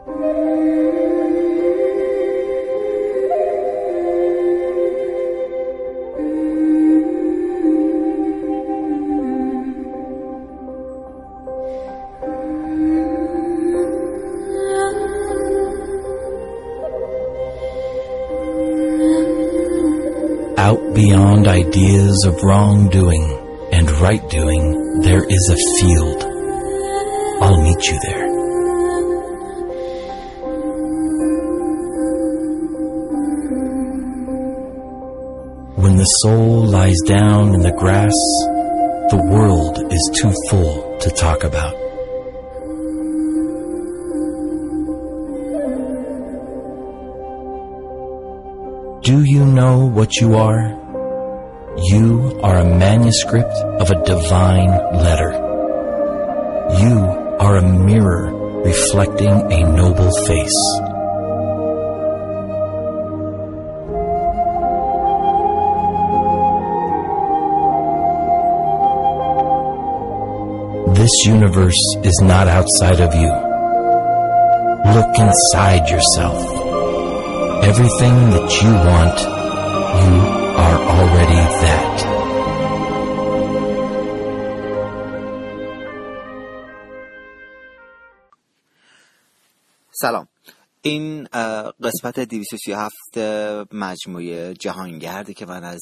Out beyond ideas of wrongdoing and right doing, there is a field. I'll meet you there. The soul lies down in the grass, the world is too full to talk about. Do you know what you are? You are a manuscript of a divine letter. You are a mirror reflecting a noble face. This universe is not outside of you. Look inside yourself. Everything that you want, you are already that. سلام این قسمت 237 مجموعه جهانگردی که من از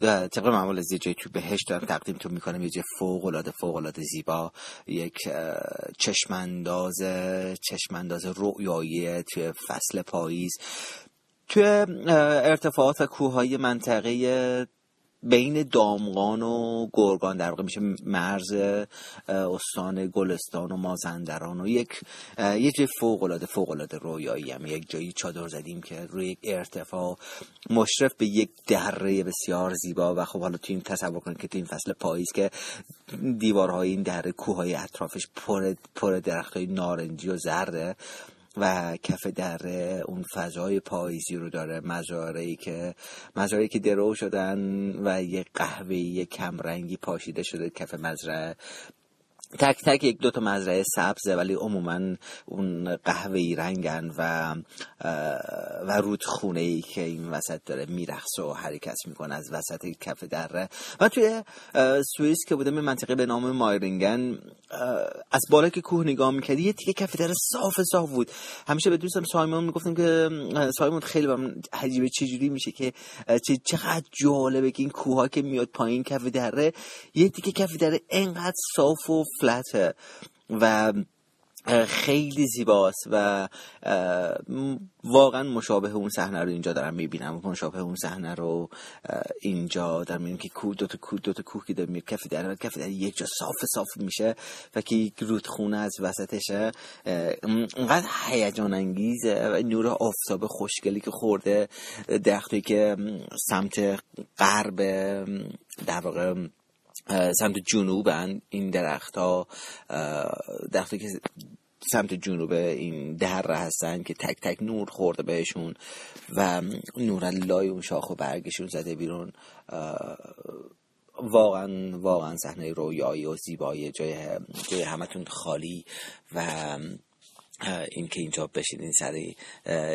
طبق معمول از یه تو بهشت دارم تقدیمتون می‌کنم یه جای فوق العاده فوق العاده زیبا یک چشمانداز چشمانداز رؤیایی توی فصل پاییز. توی ارتفاعات و کوههای منطقه بین دامغان و گرگان در واقع میشه مرز استان گلستان و مازندران و یک یه جای فوق العاده فوق العاده رویایی هم یک جایی چادر زدیم که روی یک ارتفاع مشرف به یک دره بسیار زیبا و خب حالا تو این تصور کنید که تو این فصل پاییز که دیوارهای این دره کوههای اطرافش پر پر درختهای نارنجی و زرده. و کف دره اون فضای پاییزی رو داره. مزارعی که مزارعی که درو شدن و یه قهوه‌ای کمرنگی پاشیده شده کف مزرعه. تک تک یک دو تا مزرعه سبزه ولی عموما اون قهوه‌ای رنگن و و رودخونه ای که این وسط داره میرخص و حرکت می‌کنه از وسط کف دره. و توی سوئیس که بودم منطقه به نام مایرینگن از بالا که کوه نگاه می‌کردی یه تیکه کف دره صاف صاف بود. همیشه به دوستم سایمون می‌گفتم که سایمون خیلی برام عجیبه چجوری میشه که چقدر جالبه که این کوه که میاد پایین کف دره یه تیکه کف دره انقدر صاف و فلته و خیلی زیباست و واقعا مشابه اون صحنه رو اینجا دارم می‌بینم. مشابه اون صحنه رو اینجا دارم می‌بینم که کوه دو تا کوه دو کوه که داره کف در کف در یک جا صاف صاف میشه و که رودخونه از وسطشه. انقدر هیجان انگیزه و نور آفتاب خوشگلی که خورده درختی که سمت غرب در واقع سمت جنوبن این درخت ها درختی که سمت جنوب این دره هستن که تک تک نور خورده بهشون و نور لای اون شاخ و برگشون زده بیرون. واقعا واقعا صحنه رویایی و زیبایی جای جای همتون خالی و این که اینجا بشینین سر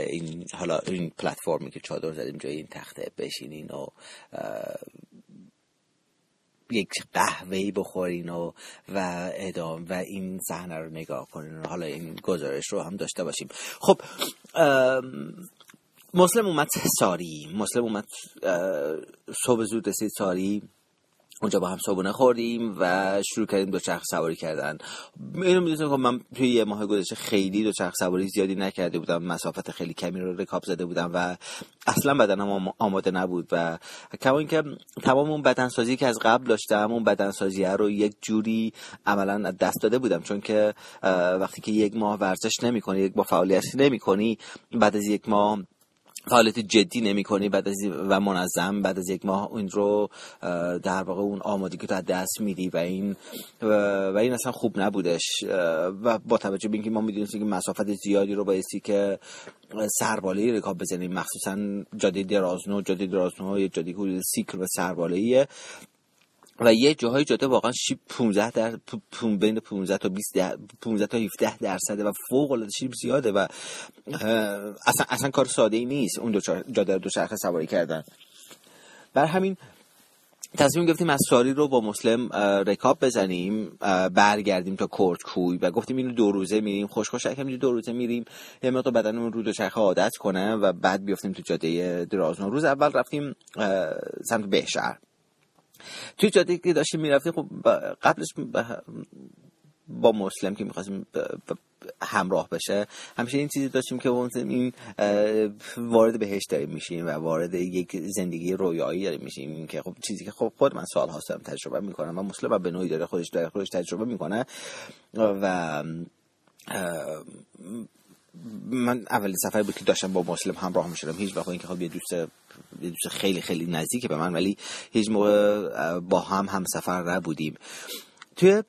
این حالا این پلتفرمی که چادر زدیم جای این تخته بشینین و یک قهوه‌ای بخورین و و ادام و این صحنه رو نگاه کنین. حالا این گزارش رو هم داشته باشیم. خب مسلم اومد ساری. مسلم اومد صبح زود رسید ساری. اونجا با هم صبحونه خوردیم و شروع کردیم دوچرخ سواری کردن. اینو می‌دونستم که من توی یه ماه گذشته خیلی دوچرخ سواری زیادی نکرده بودم. مسافت خیلی کمی رو رکاب زده بودم و اصلا بدنم آماده نبود و کما اینکه تمام اون بدنسازی که از قبل داشتم اون بدنسازی رو یک جوری عملا دست داده بودم. چون که وقتی که یک ماه ورزش نمی‌کنی یک ماه فعالیت نمی‌کنی بعد از یک ماه حالت جدی نمی کنی بعد از و منظم بعد از یک ماه این رو در واقع اون آمادگی که تو دست میدی و این و این اصلا خوب نبودش. و با توجه به اینکه ما می‌دونیم که مسافت زیادی رو بایستی که سربالایی رکاب بزنیم مخصوصا جاده درازنو. جاده درازنو جاده حدود سی کیلومتر سربالاییه. و یه جاهای جاده واقعا 15 در بین 15 تا 20 15 تا 17 درصده و فوق العاده شیب زیاده و اصلا اصلا کار ساده ای نیست اون دو جاده دو چرخه سواری کردن. بر همین تصمیم گرفتیم از ساری رو با مسلم رکاب بزنیم برگردیم تا کورت کوی و گفتیم اینو دو روزه میریم. خوش خوش دو روزه میریم یه مقدار بدنمون رو دوچرخه عادت کنه و بعد بیافتیم تو جاده درازنو روز اول رفتیم سمت بهشهر. توی جاده که داشتیم می‌رفتیم خب قبلش با مسلم که می‌خواستیم همراه بشه همیشه این چیزی داشتیم که این وارد بهش داریم میشیم و وارد یک زندگی رویایی داریم میشیم که خب چیزی که خب خود من سال هاستم تجربه می‌کنم و مسلم به نوعی داره خودش داره خودش تجربه می‌کنه و من اولین سفری بود که داشتم با مسلم همراه می‌شدم. هیچ وقت اینکه خب یه دوست یه خیلی خیلی نزدیک به من ولی هیچ موقع با هم هم سفر نبودیم. توی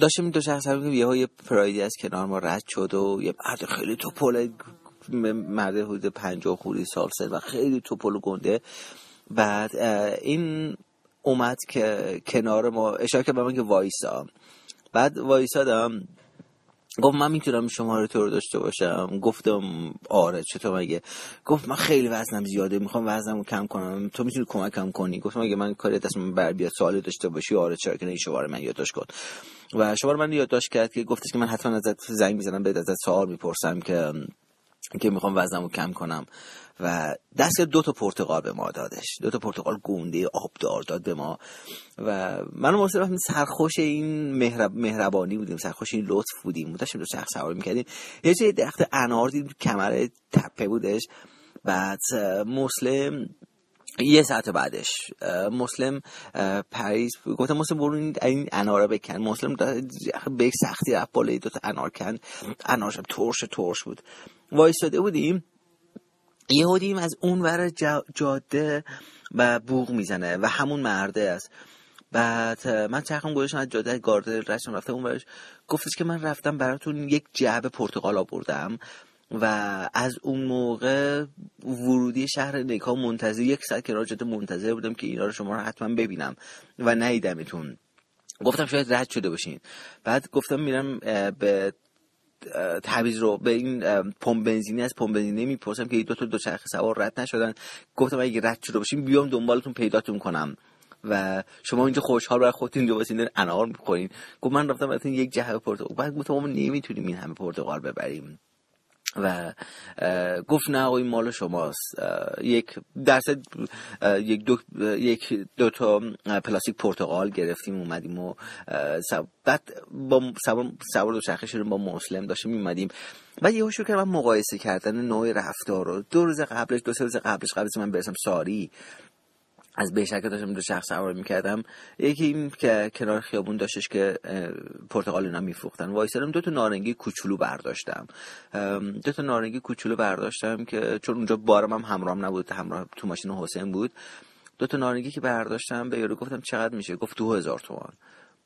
داشتیم دو شخص هم یه یه پرایدی از کنار ما رد شد و یه مرد خیلی توپل مرد حدود پنجاه خوری سال سن و خیلی توپل گنده. بعد این اومد که کنار ما اشاره که به من که وایسا. بعد وایسادم. گفت من می‌تونم شماره تو رو داشته باشم. گفتم آره چطور مگه؟ گفت من خیلی وزنم زیاده می‌خوام وزنم رو کم کنم. تو می‌تونی کمکم کنی؟ گفتم اگه من کاری دست بر بیاد سوالی داشته باشی؟ آره چرا که این شماره من یادداشت کن. و شماره من یادداشت کرد که گفتش که من حتما ازت زنگ می‌زنم به ازت سوال می‌پرسم که که می‌خوام وزنمو کم کنم. و دست دو تا پرتقال به ما دادش. دو تا پرتقال گونده آبدار داد به ما. و من و سرخوش این مهرب مهربانی بودیم سرخوش این لطف بودیم. داشتیم دو شخص سوار می‌کردیم. یه جای درخت انار دیدیم کمر تپه بودش. بعد مسلم یه ساعت بعدش مسلم پریز گفتم مسلم برو این اناره بکن. مسلم به سختی رفت بالای دو تا انار کن انارش ترش ترش بود. وایستاده بودیم. یهودیم از اون ور جاده و بوغ می‌زنه و همون مرده است. بعد من چرخم گذاشتم از جاده گارده رشتم رفته. اون ورش گفتش که من رفتم براتون یک جعبه پرتقال آوردم و از اون موقع ورودی شهر نکا منتظر یک ساعت که جاده منتظر بودم که اینا رو شما رو حتما ببینم و ندیدمتون. گفتم شاید رد شده باشین. بعد گفتم میرم به تعویض رو به این پمپ بنزینی از پمپ بنزینی می‌پرسم که دو تا دو چرخ سوار رد نشدن. گفتم اگه رد شده باشین بیام دنبالتون پیداتون کنم. و شما اینجا خوشحال برای خودتون جو بسین انار می‌کنین گفت من رفتم براتون یک جهه پرتقال بعد گفتم ما نمی‌تونیم این همه پرتقال ببریم. و گفت نه آقای مال شماست. یک درصد یک دو, یک دو تا پلاستیک پرتقال گرفتیم اومدیم و بعد با سوار دو چرخه شدیم با مسلم داشتیم میمدیم و یه شروع کردم مقایسه کردن نوع رفتار رو. دو روز قبلش دو سه روز قبلش قبلش من برسم ساری از بهشکه داشتم دو شخص سوار می‌کردم یکی این که کنار خیابون داشتش که پرتقال اینا میفروختن. وایسادم دو تا نارنگی کوچولو برداشتم. دو تا نارنگی کوچولو برداشتم که چون اونجا بارم هم همراهم نبود همراه تو ماشین حسین بود. دو تا نارنگی که برداشتم به یارو گفتم چقدر میشه؟ گفت دو هزار تومان.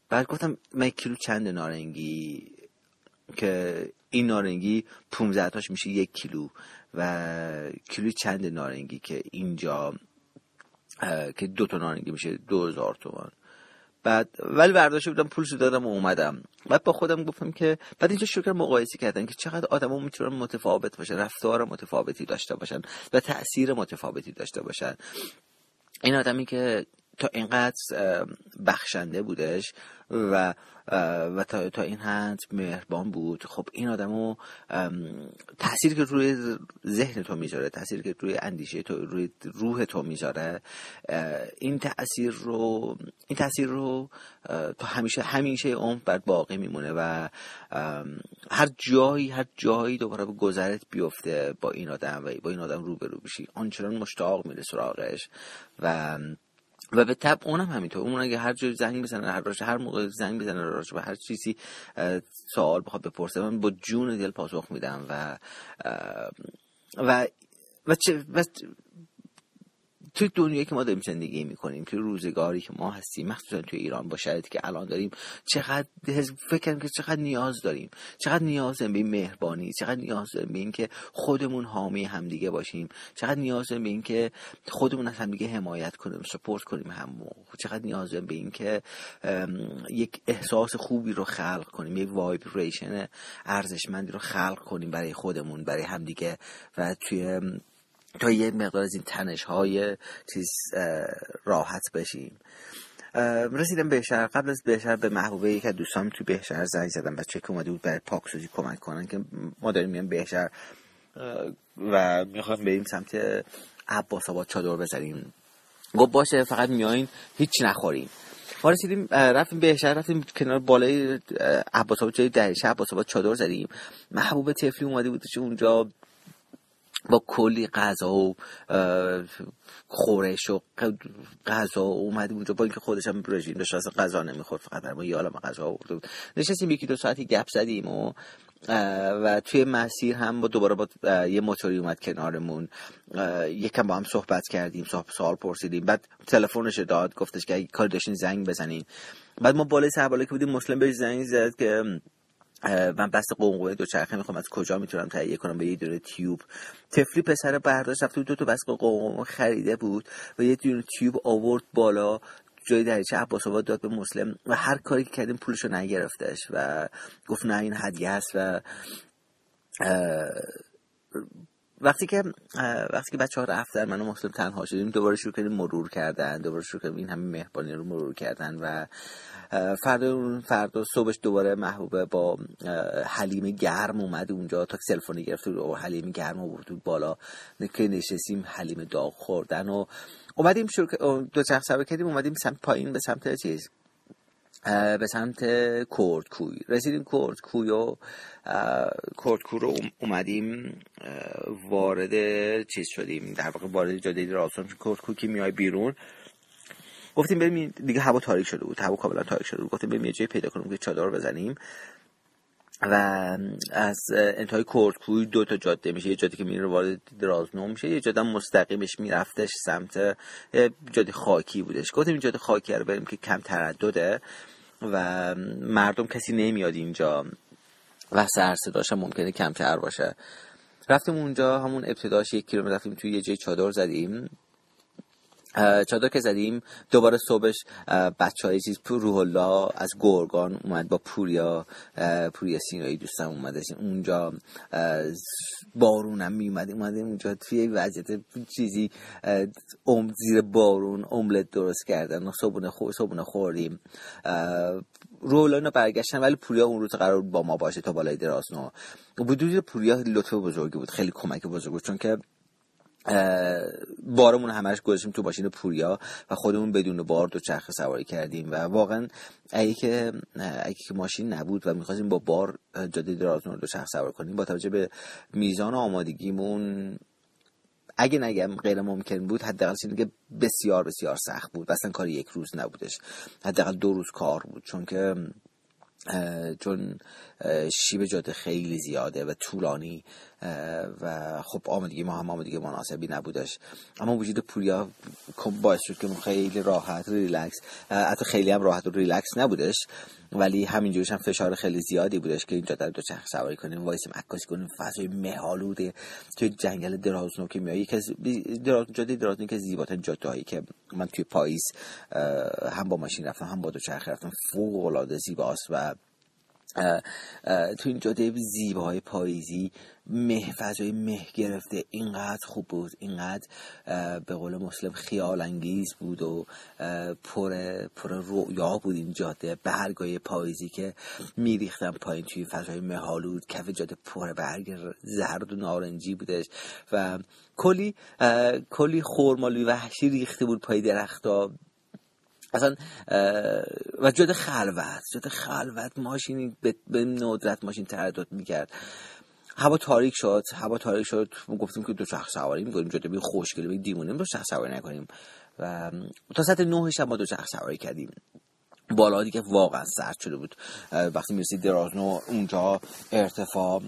بعد گفتم من کیلو چند نارنگی؟ که این نارنگی 15 تاش میشه یک کیلو و کیلو چند نارنگی که اینجا که دو تا نارنگی میشه دو هزار تومان. بعد ولی برداشته بودم پول دادم و اومدم. بعد با خودم گفتم که بعد اینجا کردم مقایسه کردن که چقدر آدما می‌تونن متفاوت باشن رفتار متفاوتی داشته باشن و تاثیر متفاوتی داشته باشن. این آدمی که تا اینقدر بخشنده بودش و و تا, تا این حد مهربان بود. خب این آدمو تاثیر که روی ذهن تو می‌ذاره تاثیر که روی اندیشه تو روی روح تو می‌ذاره این تاثیر رو این تاثیر رو تا همیشه همیشه عمر بر باقی میمونه و هر جایی هر جایی دوباره به گذرت بیفته با این آدم و با این آدم روبرو بشی آنچنان مشتاق میره سراغش و و به تب اونم همینطور. اون اگه هر جای زنگ بزنه هر راش هر موقع زنگ بزنه راش و هر چیزی سوال بخواد بپرسه من با جون دل پاسخ میدم و و و, چه و توی دنیایی که ما داریم زندگی می‌کنیم توی روزگاری که ما هستیم مخصوصا توی ایران با شرایطی که الان داریم چقدر فکر که چقدر نیاز داریم چقدر نیاز داریم به این مهربانی چقدر نیاز داریم به اینکه خودمون حامی همدیگه باشیم چقدر نیاز داریم به اینکه خودمون از همدیگه حمایت کنیم سپورت کنیم هم چقدر نیاز داریم به اینکه یک احساس خوبی رو خلق کنیم یک وایبریشن ارزشمندی رو خلق کنیم برای خودمون برای همدیگه و توی تا یه مقدار از این تنش های چیز راحت بشیم. رسیدم بهشهر قبل از بهشهر به محبوبه یک از دوستان توی بهشهر زنگ زدم. بچه که اومده بود برای پاکسازی کمک کنن که ما داریم میان بهشهر و می‌خوایم بریم سمت عباس آباد چادر بزنیم. گفت باشه فقط میایین هیچ نخوریم ما رسیدیم رفتیم بهشهر رفتیم کنار بالای عباس آباد جای عباس آباد چادر زدیم. محبوب تفلی اومده بود اونجا با کلی غذا و خورش و غذا اومدیم اونجا با اینکه خودش هم رژیم داشت اصلا غذا نمی‌خورد فقط برای یه عالم غذا آورده بود. نشستیم یکی دو ساعتی گپ زدیم و و توی مسیر هم با دوباره با یه موتوری اومد کنارمون. یکم با هم صحبت کردیم سوال پرسیدیم. بعد تلفنش داد گفتش که کار داشتین زنگ بزنین. بعد ما بالای سربالا که بودیم مسلم بهش زنگ زد که من بس قنقوه دوچرخه می‌خوام از کجا می‌تونم تهیه کنم به یه دونه تیوب؟ تفلی پسر برداشت رفته دو تا بس قنقوه خریده بود و یه دونه تیوب آورد بالا. جای دریچه عباس آباد داد به مسلم و هر کاری که کردیم پولشو نگرفتش و گفت نه این هدیه است و وقتی که وقتی که بچه ها رفتن من و مسلم تنها شدیم دوباره شروع کردیم مرور کردن دوباره شروع کردیم این همه مهربانی رو مرور کردن و فردا فردا صبحش دوباره محبوبه با حلیم گرم اومد اونجا تا سلفونی گرفت و حلیم گرم آورد بالا که نشستیم حلیم داغ خوردن و اومدیم شروع دو چرخ سوار کردیم اومدیم سمت پایین به سمت چیز؟ به سمت کرد کوی رسیدیم کرد کوی و کرد کوی رو اومدیم وارد چیز شدیم. در واقع وارد جاده راستان کرد کوی که میای بیرون. گفتیم بریم دیگه هوا تاریک شده بود. هوا کاملا تاریک شده بود. گفتیم بریم یه جای پیدا کنیم که چادر بزنیم. و از انتهای کردکوی دو تا جاده میشه. یه جاده که میره وارد درازنو میشه یه جاده مستقیمش میرفتش سمت جاده خاکی بودش. گفتیم این جاده خاکی رو بریم که کم تردده و مردم کسی نمیاد اینجا و سر صداش هم ممکنه کمتر باشه. رفتیم اونجا همون ابتداش یک کیلومتر رفتیم توی یه جای چادر زدیم. چادر که زدیم دوباره صبحش بچه های چیز روح الله از گرگان اومد با پوریا پوریا سینایی دوستم اومده اونجا بارون هم میومد اومده اونجا توی وضعیت چیزی ام زیر بارون املت درست کردن و صبونه, خور صبونه خوردیم. رولا اینا برگشتن ولی پوریا اون روز قرار با ما باشه تا بالای درازنو بدون پوریا لطف بزرگی بود خیلی کمک بزرگ بود چون که بارمون همش گذاشتیم تو ماشین پوریا و خودمون بدون بار دو چرخ سواری کردیم و واقعا اگه که اگه که ماشین نبود و می‌خواستیم با بار جاده درازنو دو چرخ سوار کنیم با توجه به میزان آمادگیمون اگه نگم غیر ممکن بود حداقل که بسیار بسیار سخت بود اصلا کار یک روز نبودش. حداقل دو روز کار بود. چون که چون شیب جاده خیلی زیاده و طولانی و خب آمادگی ما هم آمادگی مناسبی نبودش. اما وجود پوریا باعث شد که خیلی راحت ریلکس. حتی خیلی هم راحت و ریلکس نبودش ولی همینجورش هم فشار خیلی زیادی بودش که اینجا در دو چرخ سواری کنیم وایسیم عکاسی کنیم فضای مهالوده توی جنگل درازنو که میایی یکی از دراز جاده درازنو که زیباترین جاده هایی که من توی پاییز هم با ماشین رفتم هم با دو چرخ رفتم. فوق العاده زیباست و تو این جاده زیبای پاییزی مه فضای مه گرفته. اینقدر خوب بود. اینقدر به قول مسلم خیال انگیز بود و پر پر رویا بود این جاده. برگای پاییزی که میریختم پایین توی فضای مهالود کف جاده پر برگ زرد و نارنجی بودش. و کلی کلی خورمالوی وحشی ریخته بود پای درختا اصلا و جاده خلوت جاده خلوت ماشینی به ندرت ماشین تردد می‌کرد. هوا تاریک شد هوا تاریک شد گفتیم که دو شخص سواری می‌کنیم جاده بی خوشگله بی دیمونیم دو شخص سواری نکنیم. و تا ساعت نه شب ما دو شخص سواری کردیم. بالا دیگه واقعا سرد شده بود. وقتی می‌رسید درازنو اونجا ارتفاع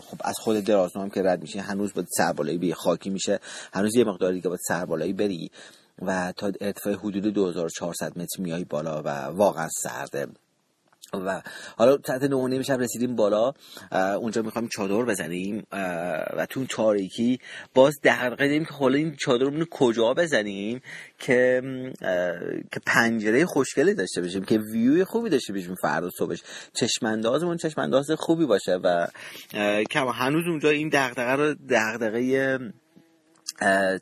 خب از خود درازنو هم که رد میشه هنوز باید سربالایی به خاکی میشه. هنوز یه مقدار دیگه باید سربالایی بری. و تا ارتفاع حدود 2400 متر میای بالا و واقعا سرده. و حالا ساعت نه نیم شب رسیدیم بالا. اونجا می‌خوایم چادر بزنیم. و تو تاریکی باز دقیقه دیم که حالا این چادر رو کجا بزنیم که که پنجره خوشگلی داشته باشیم که ویوی خوبی داشته باشیم فردا صبحش. چشماندازمون چشمانداز خوبی باشه و که هنوز اونجا این دغدغه رو دغدغه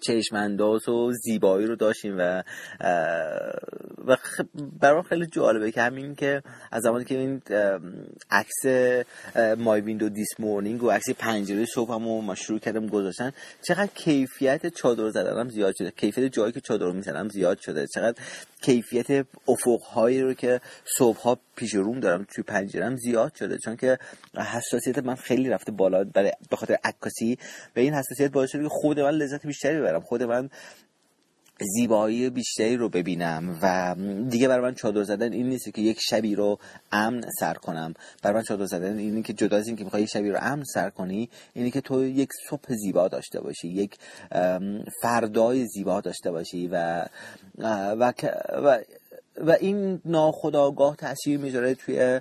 چشمانداز و زیبایی رو داشتیم و و برام خیلی جالبه که همین که از زمانی که این عکس مای ویندو دیس مورنینگ و عکس پنجره صبحمو ما شروع کردم گذاشتن چقدر کیفیت چادر زدنم زیاد شده. کیفیت جایی که چادر می‌زنم زیاد شده. چقدر کیفیت افقهایی رو که صبحها پیش روم دارم توی پنجرم زیاد شده. چون که حساسیت من خیلی رفته بالا برای به خاطر عکاسی. به این حساسیت باعث شده که خود من لذت بیشتری ببرم خود من زیبایی بیشتری رو ببینم و دیگه برای من چادر زدن این نیست که یک شبی رو امن سر کنم. برای من چادر زدن اینه که جدا از این که می‌خوای یک شبی رو امن سر کنی اینه که تو یک صبح زیبا داشته باشی یک فردای زیبا داشته باشی و و, و و این ناخداگاه تاثیر می‌ذاره توی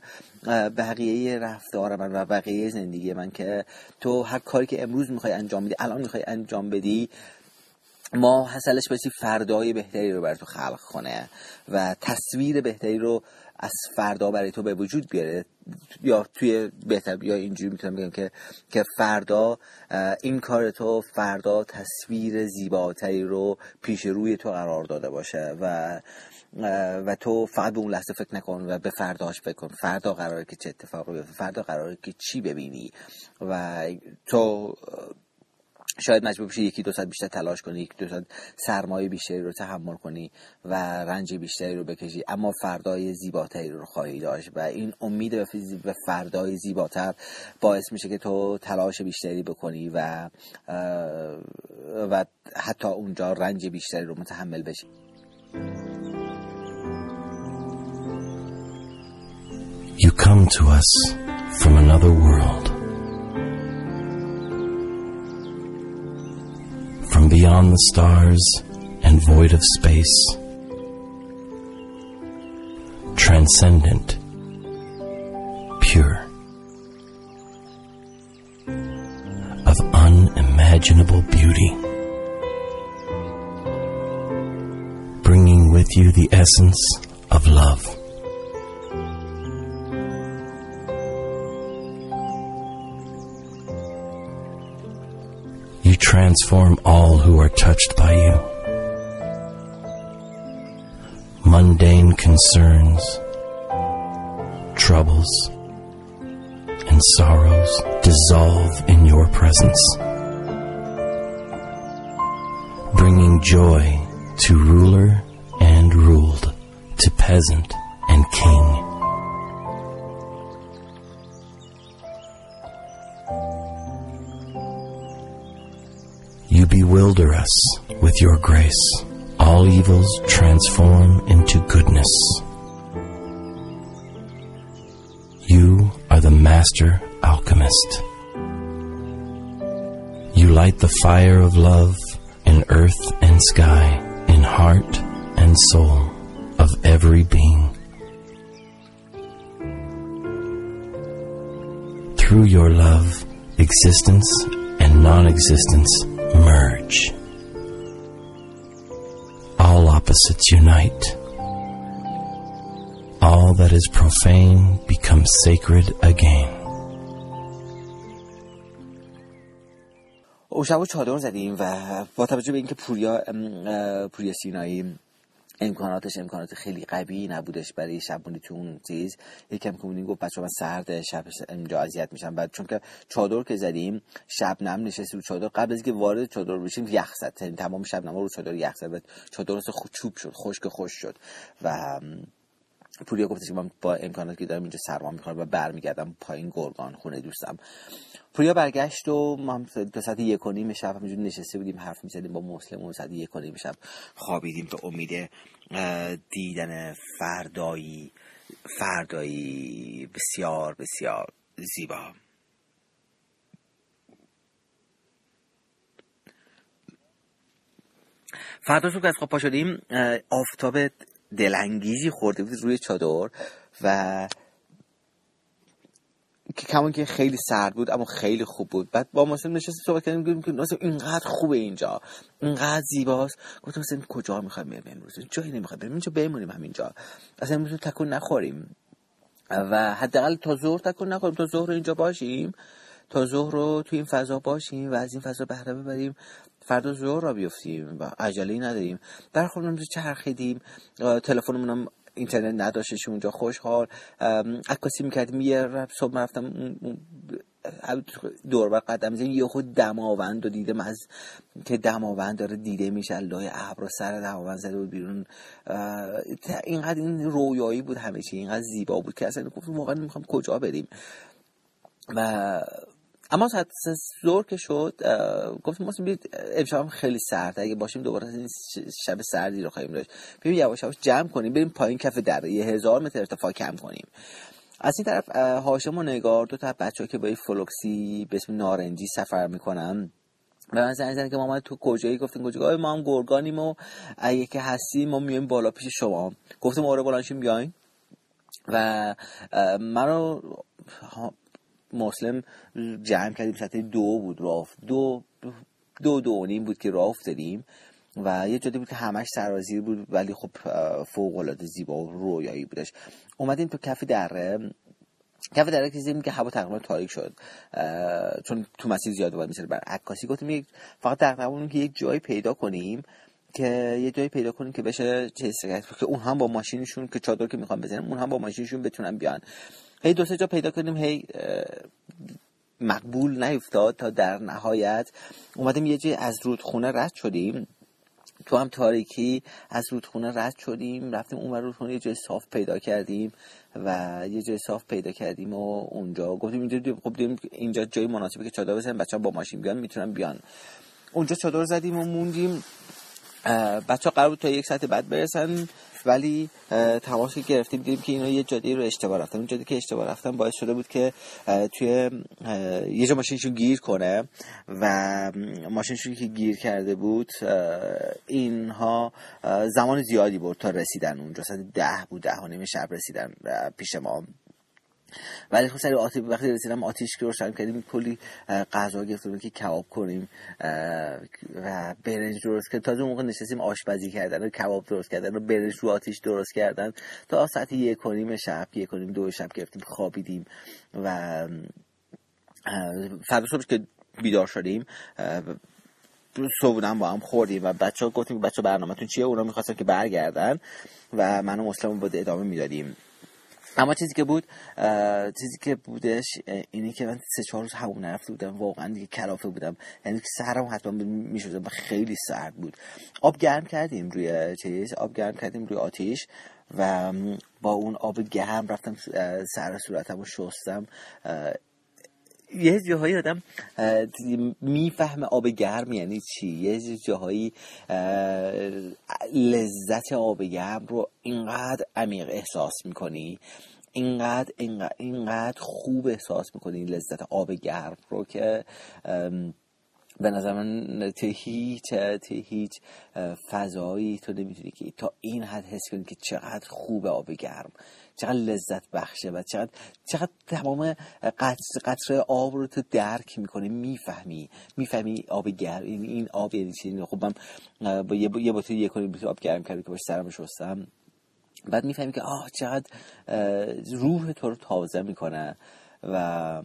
بقیه رفتار من و بقیه زندگی من که تو هر کاری که امروز می‌خوای انجام بدی الان می‌خوای انجام بدی ما حسلش بسی فردای بهتری رو برای تو خلق کنه و تصویر بهتری رو از فردا برای تو به وجود بیاره. یا توی بهتر یا اینجوری می‌تونم بگم که که فردا این کار تو فردا تصویر زیباتری رو پیش روی تو قرار داده باشه و و تو فقط به اون لحظه فکر نکن و به فرداش فکر کن. فردا قراره که چه اتفاقی بیفته فردا قراره که چی ببینی. و تو شاید مجبور بشی یکی دو ساعت بیشتر تلاش کنی یکی دو ساعت سرمایه بیشتری رو تحمل کنی و رنج بیشتری رو بکشی اما فردای زیباتری رو خواهی داشت و این امید به فردای زیباتر باعث میشه که تو تلاش بیشتری بکنی و و حتی اونجا رنج بیشتری رو متحمل بشی. You come to us from another world. From beyond the stars and void of space, transcendent, pure, of unimaginable beauty, bringing with you the essence of love. Transform all who are touched by you. Mundane concerns, troubles, and sorrows dissolve in your presence, bringing joy to ruler and ruled, to peasant bewilder us with your grace. All evils transform into goodness. You are the master alchemist. You light the fire of love in earth and sky, in heart and soul of every being. Through your love, existence and non existence merge. All opposites unite. All that is profane becomes sacred again. او شب چادر زدیم و با توجه به اینکه پوریا پوریا سینایی امکاناتش امکانات خیلی قوی نبودش برای شب تو اون چیز. یکم که گفت بچه من سرد شب اینجا اذیت میشم بعد چون که چادر که زدیم شب نم نشستی رو چادر. قبل از اینکه وارد چادر بشیم یخ زد. یعنی تمام شب نما رو چادر یخ زد. چادر خود چوب شد. خشک خوش شد. و پوریا گفتش که من با امکاناتی که دارم اینجا سرما می‌کنم و برمیگردم پایین گرگان خونه دوستم. پوریا برگشت و ما تا ساعت یک و نیم شب همینجور نشسته بودیم حرف می‌زدیم با مسلم و ساعت یک و نیم شب خوابیدیم به امید دیدن فردایی فردایی بسیار بسیار زیبا. فردا صبح که از خواب پا شدیم آفتاب دلانگیزی خورده بود روی چادر و که کمان که خیلی سرد بود اما خیلی خوب بود. بعد با مسلم نشست صحبت کردیم گفتیم که ناسم اینقدر خوبه اینجا. اینقدر زیباست. گفتم مثلا کجا می‌خوایم بریم امروز؟ جایی نمی‌خوایم بریم. اینجا بمونیم همینجا. اصلا امروز تکون نخوریم. و حداقل تا ظهر تکون نخوریم. تا ظهر اینجا باشیم. تا ظهر رو توی این فضا باشیم و از این فضا بهره ببریم. فردا ظهر را بیفتیم و عجله نداریم. در خودمون چرخیدیم. تلفنمون اینترنت نداشتش اونجا خوشحال. عکاسی می‌کردیم یه صبح رفتم دور بر قدم یه خود دماوند و دیدم از که دماوند داره دیده میشه لای ابر و سر دماوند زده بود بیرون. اینقدر این رویایی بود همه چی اینقدر زیبا بود که اصلا گفتم واقعا می‌خوام کجا بریم. و اما ساعت زور که شد گفتیم ما امشب خیلی سرد اگه باشیم دوباره این شب سردی رو خواهیم داشت. ببین یواش یواش جمع کنیم بریم پایین کف دره یه هزار متر ارتفاع کم کنیم. از این طرف هاشم و نگار دو تا بچه که با این فلوکسی به اسم نارنجی سفر می‌کنم به من زنگ زنگ که ما تو کجایی؟ گفتیم کجا؟ ما هم گرگانیم و اگه که هستیم ما میایم بالا پیش شما. گفتیم آره بلانشیم بیاین. و منو مسلم جمع کردیم ساعت دو بود راه دو دو دو نیم بود که راه افتادیم و یه جاده بود که همش سرازیر بود ولی خب فوق العاده زیبا و رویایی بودش. اومدیم تو کف دره. کف دره که دیدیم که هوا تقریبا تاریک شد. چون تو مسیر زیاد بود مثل بر عکاسی. گفتیم فقط تقریبا که یک جایی پیدا کنیم که یه جایی پیدا کنیم که بشه چیز که اون هم با ماشینشون که چادر که می‌خوام بزنیم اون هم با ماشینشون بتونن بیان. هی دو سه جا پیدا کردیم هی مقبول نیفتاد تا در نهایت. اومدیم یه جای از رودخونه رد شدیم. تو هم تاریکی از رودخونه رد شدیم رفتیم اون رودخونه یه جای صاف پیدا کردیم و یه جای صاف پیدا کردیم و اونجا گفتیم اینجا خب دیدیم اینجا جای مناسبی که چادر بزنیم بچه با ماشین بیان می‌تونن بیان. اونجا چادر زدیم و موندیم. بچه قرار بود تا یک ساعت بعد برسن ولی تماس گرفتیم دیدیم که اینا یه جاده رو اشتباه رفتن. اون جاده که اشتباه رفتن باعث شده بود که توی یه جا ماشینشون گیر کنه و ماشینشون که گیر کرده بود اینها زمان زیادی برد تا رسیدن اونجا. ساعت ده بود ده و نیم شب رسیدن پیش ما. ولی خب سری آتیش وقتی رسیدم آتیش که روشن کردیم کلی غذا گرفتیم که کباب کنیم و برنج درست کردیم. تازه موقع نشستیم آشپزی کردن و کباب درست کردن و برنج رو آتیش درست کردن. تا ساعت یک نیم شب یک و نیم دو شب گرفتیم خوابیدیم و فردا صبح که بیدار شدیم صبح با هم خوردیم و بچه ها گفتیم بچه برنامهتون چیه؟ اونا می‌خواستن که برگردن و من و مسلم بود ادامه می‌دادیم. اما چیزی که بود چیزی که بودش اینی که من سه چهار روز همون نرفته بودم. واقعا دیگه کلافه بودم. یعنی که سرم حتما می‌شد و خیلی سرد بود. آب گرم کردیم روی چیز آب گرم کردیم روی آتیش و با اون آب گرم رفتم سر صورتم رو شستم. یه جاهایی آدم می‌فهمه آب گرم یعنی چی؟ یه جاهایی لذت آب گرم رو اینقدر عمیق احساس می‌کنی اینقدر اینقدر, اینقدر خوب احساس می‌کنی لذت آب گرم رو که به نظر من تو هیچ تو هیچ فضایی تو نمی‌تونی که تا این حد حس کنی که چقدر خوب آب گرم چقدر لذت بخشه و چقدر چقدر تمام قطر قطره آب رو تو درک می‌کنه می‌فهمی می‌فهمی آب گرم این این آب یعنی چی؟ خب من با یه یه بطری یک آب گرم کردم که باش سرم شستم. بعد می‌فهمی که آه چقدر روح تو رو تازه می‌کنه و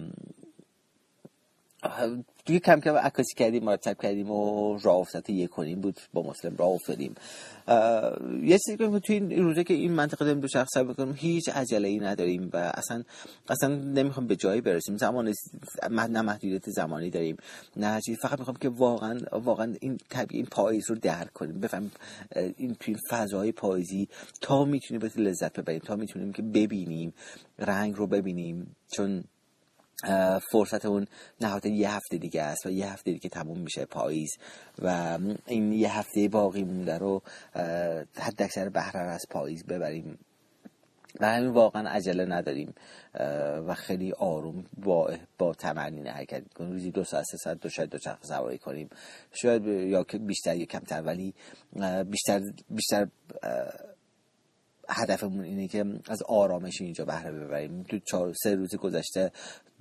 دیگه کم کم عکاسی کردیم مرتب کردیم و راه افتاد یک کنیم بود. با مسلم راه افتادیم. یه چیزی که تو این روزه که این منطقه داریم دو شخص بکنیم هیچ عجله ای نداریم و اصلا اصلا نمی‌خوام به جایی برسیم. زمان نه محدودیت زمانی داریم. نه چیزی فقط می‌خوام که واقعا واقعا این طبیعی پاییز رو درک کنیم. بفهم این تو این فضای پاییزی تا می‌تونیم به لذت ببریم تا می‌تونیم که ببینیم رنگ رو ببینیم. چون فرصت اون نهایتا یه هفته دیگه است و یه هفته دیگه تموم میشه پاییز و این یه هفته باقی مونده رو حد اکثر بهره از پاییز ببریم و همین واقعا عجله نداریم و خیلی آروم با با تمرین حرکت کنیم روزی دو ساعت سه ساعت دو شاید دو چرخ سواری کنیم. شاید یا بیشتر یا کمتر ولی بیشتر بیشتر هدفمون اینه که از آرامش اینجا بهره ببریم. تو چهار سه روز گذشته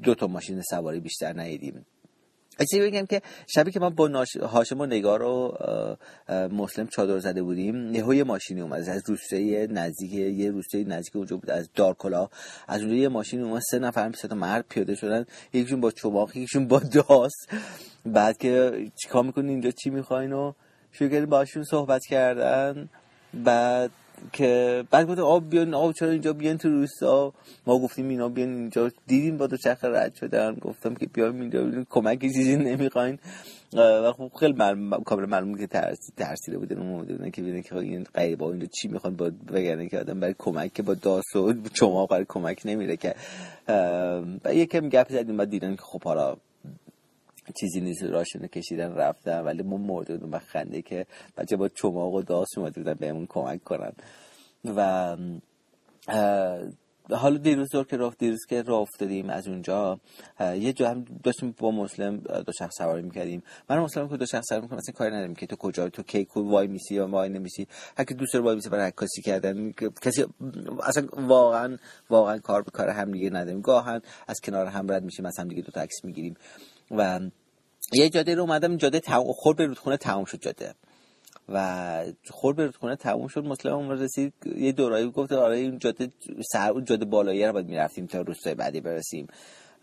دو تا ماشین سواری بیشتر ندیدیم. چیزی بگم که شبی که ما با. هاشم و نگار رو مسلم چادر زده بودیم یهو یه ماشینی اومد. از روستای نزدیک یه روستای نزدیک اونجا بود از دارکلا. از اونجا یه ماشین اومد. سه نفر سه تا مرد پیاده شدن. یکیشون با چماق یکیشون با داس. بعد که چیکار می‌کنین؟ اینجا چی می‌خواین؟ و شروع کردیم باشون صحبت کردن. بعد که بعد گفت آب بیان آب چرا اینجا بیان تو روستا؟ ما گفتیم اینا بیان اینجا. دیدیم با چرخ رد شدن گفتم که بیایم اینجا کمک چیزی نمی‌خواین. و خب خیلی معلوم کاملا معلوم که ترس ترسیده بودن اومده بودن که ببینن که این غیبا اینجا چی می‌خوان با بگن که آدم برای کمک که با داس و شما برای کمک نمیره که. یکم گپ زدیم بعد دیدن که خب حالا چیزی نیست راشون کشیدن رفتن ولی ما مرده بودیم خنده که بچه با چماق و داس اومده بودن بهمون کمک کنن. و حالا دیروز دور که رفت دیروز که راه افتادیم از اونجا یه جا هم داشتیم با مسلم دو شخص سواری می‌کردیم. من مسلم که دو شخص سواری می‌کنم اصلا کاری نداریم که تو کجا تو کی کو وای میسی یا وای نمیسی. هر دوست داره وای میسی برای عکاسی کردن. کسی اصلا واقعا واقعا کار به کار هم دیگه نداریم. گاهن از کنار هم رد میشیم از هم دیگه دو تا عکس می‌گیریم. و یه جاده رو اومدم جاده خورد به رودخونه تموم شد جاده. و خورد به رودخونه تموم شد مثلا اون رسید یه دورایی گفت آره این جاده سر جاده بالایی رو باید می‌رفتیم تا روستای بعدی برسیم.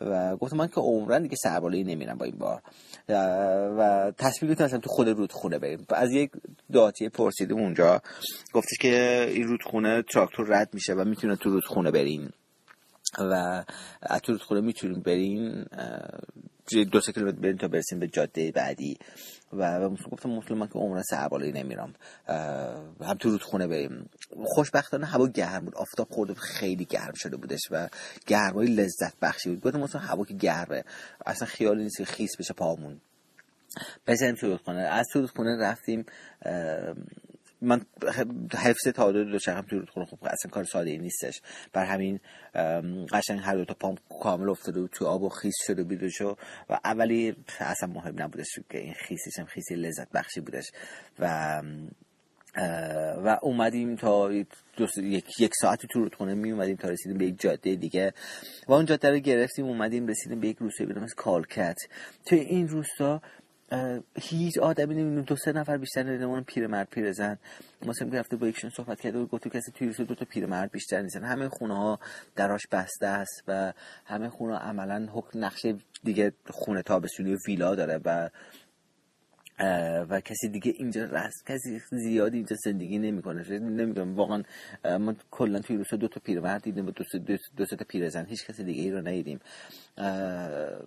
و گفتم من که عمرن دیگه سربالایی نمیرم با این بار. و تصمیم گرفتم تو خود رودخونه بریم. از یک داتی پرسیدم اونجا گفتش که این رودخونه تراکتور رد میشه و می‌تونه تو رودخونه برین و از تو رودخونه می‌تونیم برین دو سه کیلومتر بریم تا برسیم به جاده بعدی. و گفتم مسلمان که عمرن سربالایی نمیرم. هم تو رودخونه بریم. خوشبختانه هوا گرم بود. آفتاب خورده خیلی گرم شده بودش و گرمای لذت بخشی بود. گفتم مثلا هوا که گرمه. اصلا خیالی نیست خیس بشه پامون. بزنیم تو رودخونه. از تو رودخونه رفتیم من حفظ تعادل دو چرخم توی رودخونه خب اصلا کار ساده ای نیستش. بر همین قشنگ هر دو تا پام کامل افتاده و تو آب و خیس شده بیدش و اولی اصلا مهم نبودش که این خیسش هم خیسی لذت بخشی بودش. و و اومدیم تا یک, یک ساعتی تو رودخونه می اومدیم تا رسیدیم به یک جاده دیگه. و اون جاده رو گرفتیم اومدیم رسیدیم به یک روستایی به از کالکت. توی این روستا هیچ آدمی نمی‌دونم دو سه نفر بیشتر ندیدم پیرمرد پیرزن. مثلا که با یکشون صحبت کرده و گفت کسی توی دو تا پیرمرد بیشتر نیستن. همه خونه ها دراش بسته است و همه خونه عملا حکم نقشه دیگه خونه تابستونی و ویلا داره و و کسی دیگه اینجا رست کسی زیادی اینجا زندگی نمی‌کنه. نمی‌دونم واقعا ما کلا توی روستا دو تا پیرمرد دیدیم دو, دو, دو تا پیرزن هیچ کسی دیگه ای رو ندیدیم.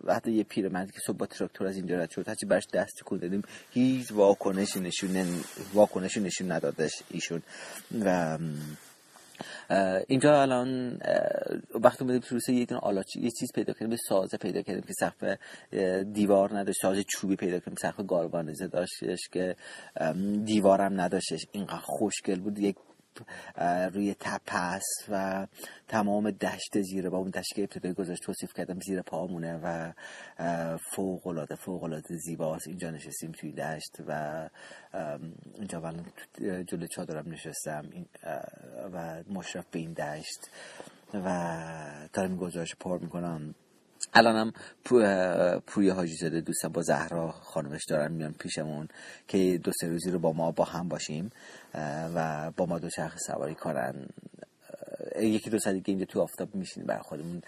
حتی یه پیرمردی که صبح با تراکتور از اینجا رد شد هرچی برش دست کن دادیم هیچ واکنشی نشون واکنشی نشون ندادش ایشون. و اینجا الان وقتی اومدیم تو روسیه یه دونه یه چیز پیدا کردیم به سازه پیدا کردیم که سقف دیوار نداشت ساز چوبی پیدا کردیم سقف گالوانیزه داشتش که دیوارم نداشتش. اینقدر خوشگل بود یک روی تپس و تمام دشت زیر با اون دشت که ابتدایی گذاشت توصیف کردم زیر پامونه و فوق العاده فوق العاده زیباست. اینجا نشستیم توی دشت و اینجا الان جلو چادرم نشستم. و مشرف به این دشت و دارم گزارش پر می‌کنم. الانم پوی حاجی زاده دوستم با زهرا خانمش دارن میان پیشمون که دو سه روزی رو با ما با هم باشیم و با ما دو چرخ سواری کنن یکی دو ساعت دیگه اینجا تو آفتاب میشینیم بر خودمون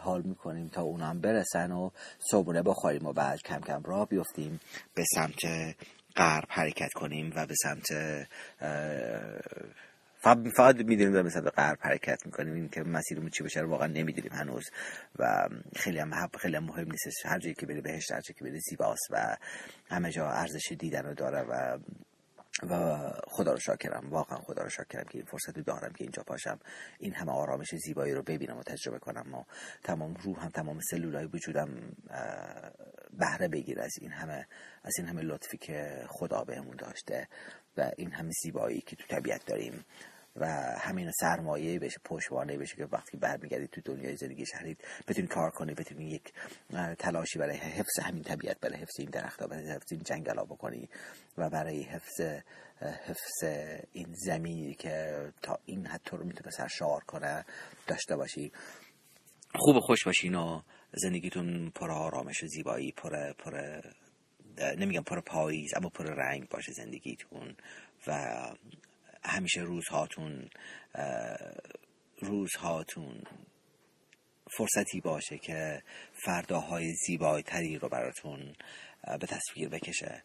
حال می‌کنیم تا اونا هم برسن و صبحونه بخوریم و بعد کم کم راه بیفتیم به سمت غرب حرکت کنیم و به سمت فقط می‌دونیم به مثلا غرب حرکت می‌کنیم این که مسیرمون چی بشه واقعا نمی‌دونیم هنوز. و خیلی هم خیلی هم مهم نیست. هر جایی که بری بهشت هر جایی که بری زیباست و همه جا ارزش دیدن رو داره و و خدا رو شاکرم. واقعا خدا رو شاکرم که این فرصت رو دارم که اینجا پاشم این همه آرامش زیبایی رو ببینم و تجربه کنم و تمام روحم تمام سلولای وجودم بهره بگیر از این همه از این همه لطفی که خدا بهمون داشته. و این همه زیبایی که تو طبیعت داریم و همین سرمایه بشه پشتوانه بشه که وقتی برمیگردید تو دنیای زندگی شهرید بتونی کار کنی بتونی یک تلاشی برای حفظ همین طبیعت برای حفظ این درختها برای حفظ این جنگل ها بکنی و برای حفظ حفظ این زمینی که تا این حد تو رو می‌تونه سرشار کنه داشته باشی. خوب خوش باشین و زندگیتون پر آرامش و زیبایی پر پر نمیگم پر پاییز اما پر رنگ باشه زندگیتون و همیشه روزهاتون روزهاتون فرصتی باشه که فرداهای زیبای تری رو براتون به تصویر بکشه.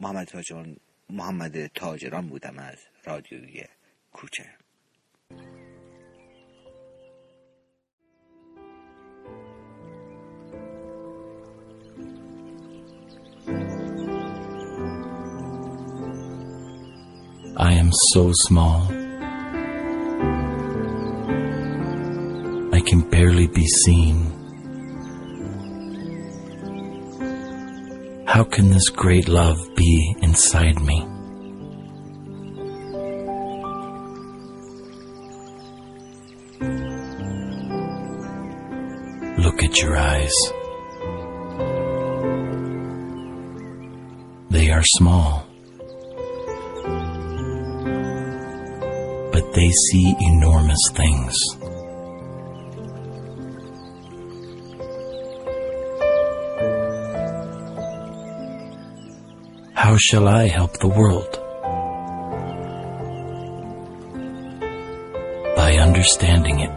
محمد تاجران محمد تاجران بودم از رادیوی کوچه. I am so small. I can barely be seen. How can this great love be inside me? Look at your eyes. They are small. They see enormous things. How shall I help the world? By understanding it.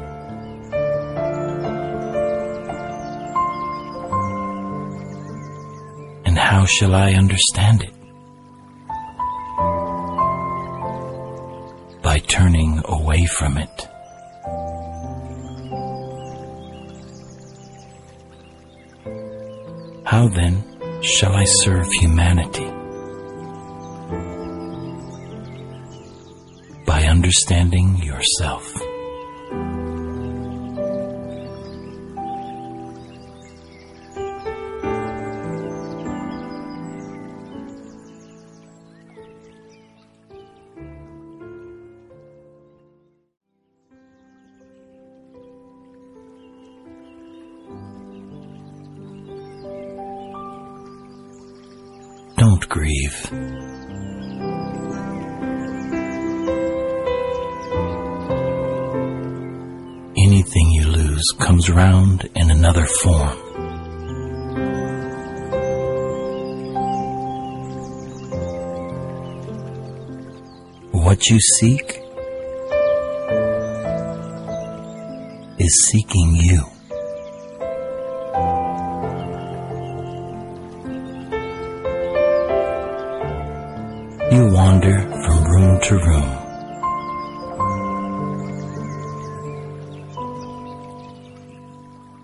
And how shall I understand it? From it. How then shall I serve humanity? By understanding yourself. What you seek is seeking you. You wander from room to room.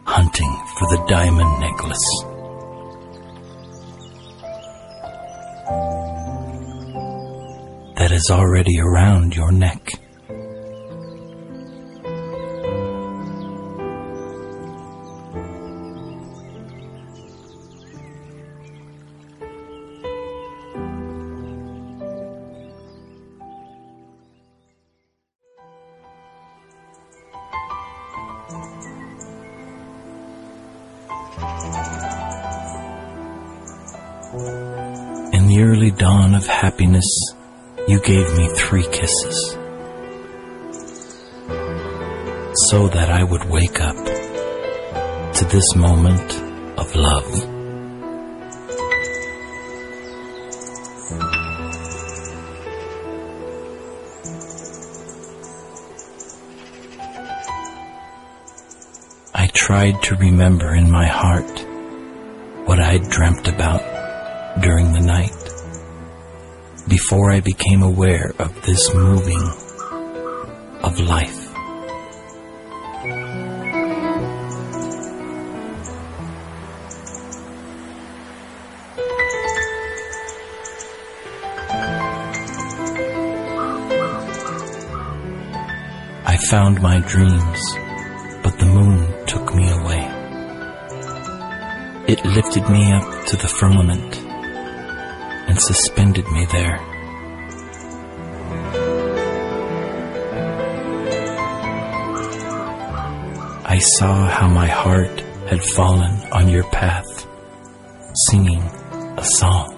Hunting for the diamond necklace. Is already around your neck. In the early dawn of happiness, gave me three kisses so that I would wake up to this moment of love. I tried to remember in my heart what I'd dreamt about during the night before I became aware of this moving of life. I found my dreams, but the moon took me away. It lifted me up to the firmament and suspended me there. I saw how my heart had fallen on your path, singing a song.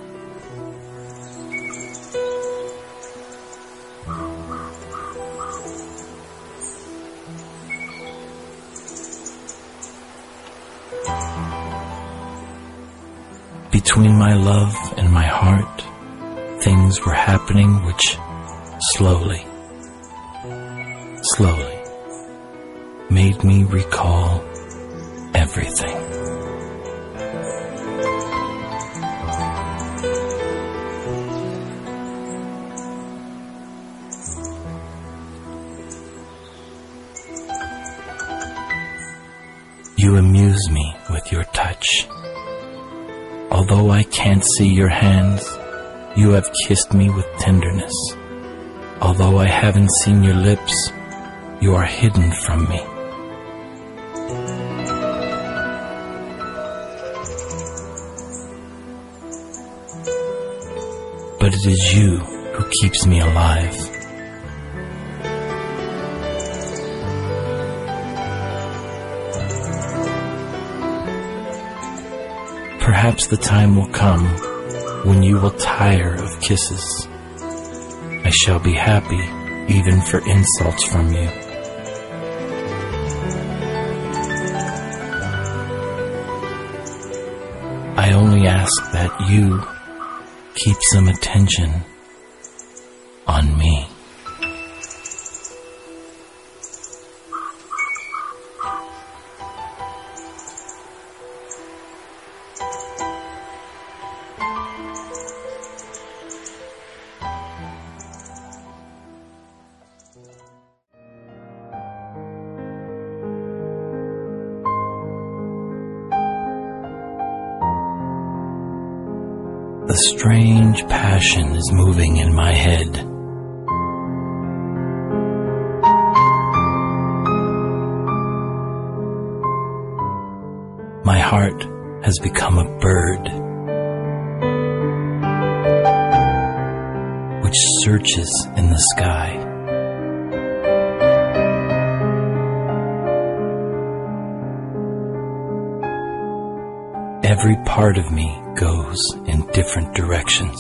Between my love my heart, things were happening which slowly, slowly made me recall everything. You amuse me with your touch. Although I can't see your hands, you have kissed me with tenderness. Although I haven't seen your lips, you are hidden from me. But it is you who keeps me alive. Perhaps the time will come when you will tire of kisses. I shall be happy even for insults from you. I only ask that you keep some attention strange passion is moving in my head. My heart has become a bird which searches in the sky. Every part of me goes in different directions.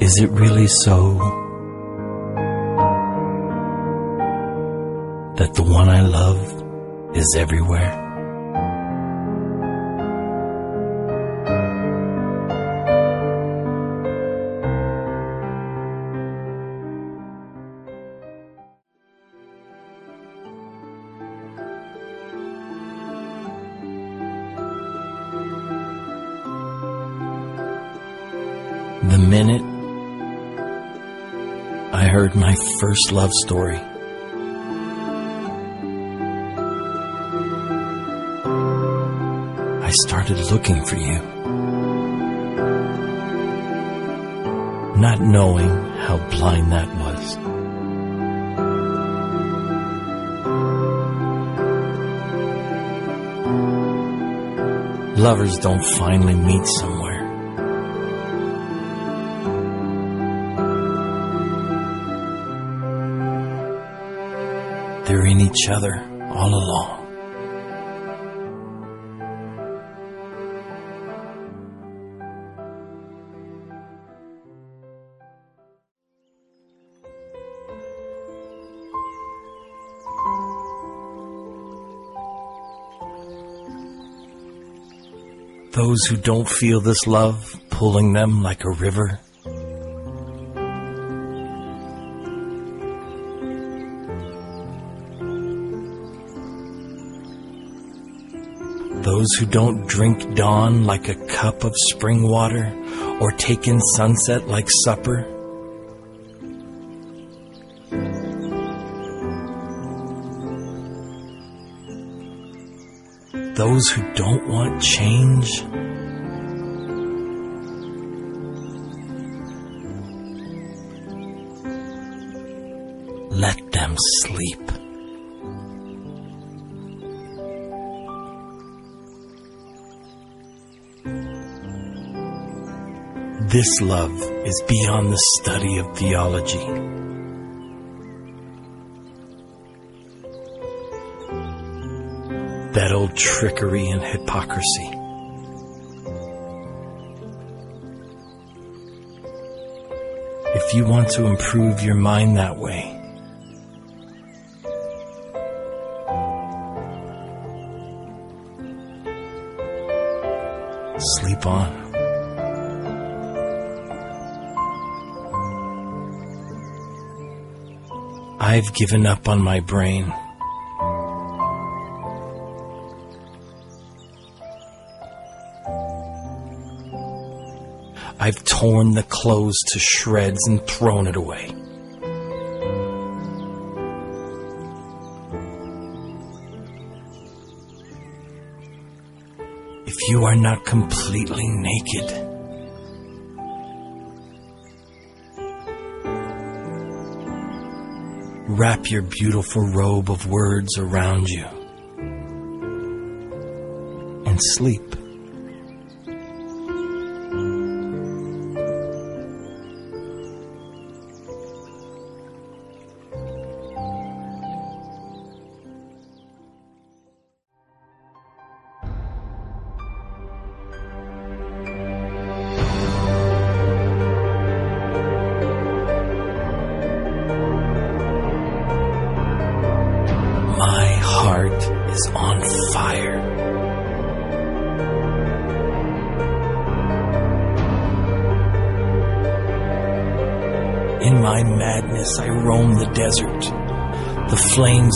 Is it really so that the one I love is everywhere? The minute I heard my first love story, I started looking for you. Not knowing how blind that was. Lovers don't finally meet somewhere. Each other all along. Those who don't feel this love pulling them like a river. Those who don't drink dawn like a cup of spring water or take in sunset like supper. Those who don't want change. Let them sleep. This love is beyond the study of theology. That old trickery and hypocrisy. If you want to improve your mind that way, I've given up on my brain. I've torn the clothes to shreds and thrown it away. If you are not completely naked, wrap your beautiful robe of words around you and sleep.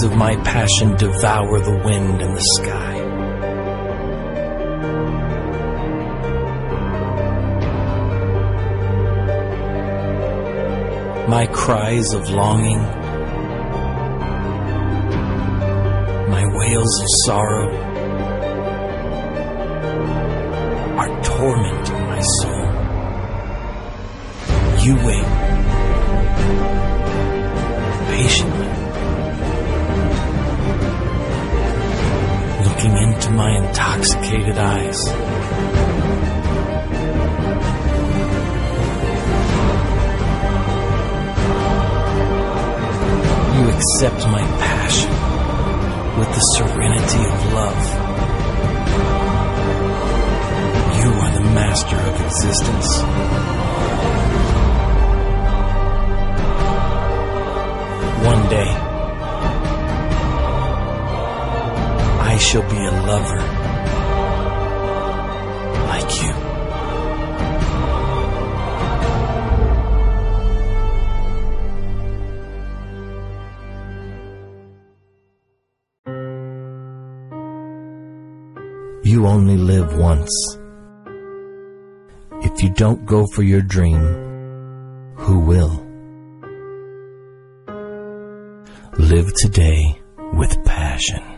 Of my passion devour the wind and the sky. My cries of longing my wails of sorrow are tormenting my soul. You wait patiently, my intoxicated eyes. You accept my passion with the serenity of love. You are the master of existence. One day, shall be a lover like you. You only live once. If you don't go for your dream, who will? Live today with passion.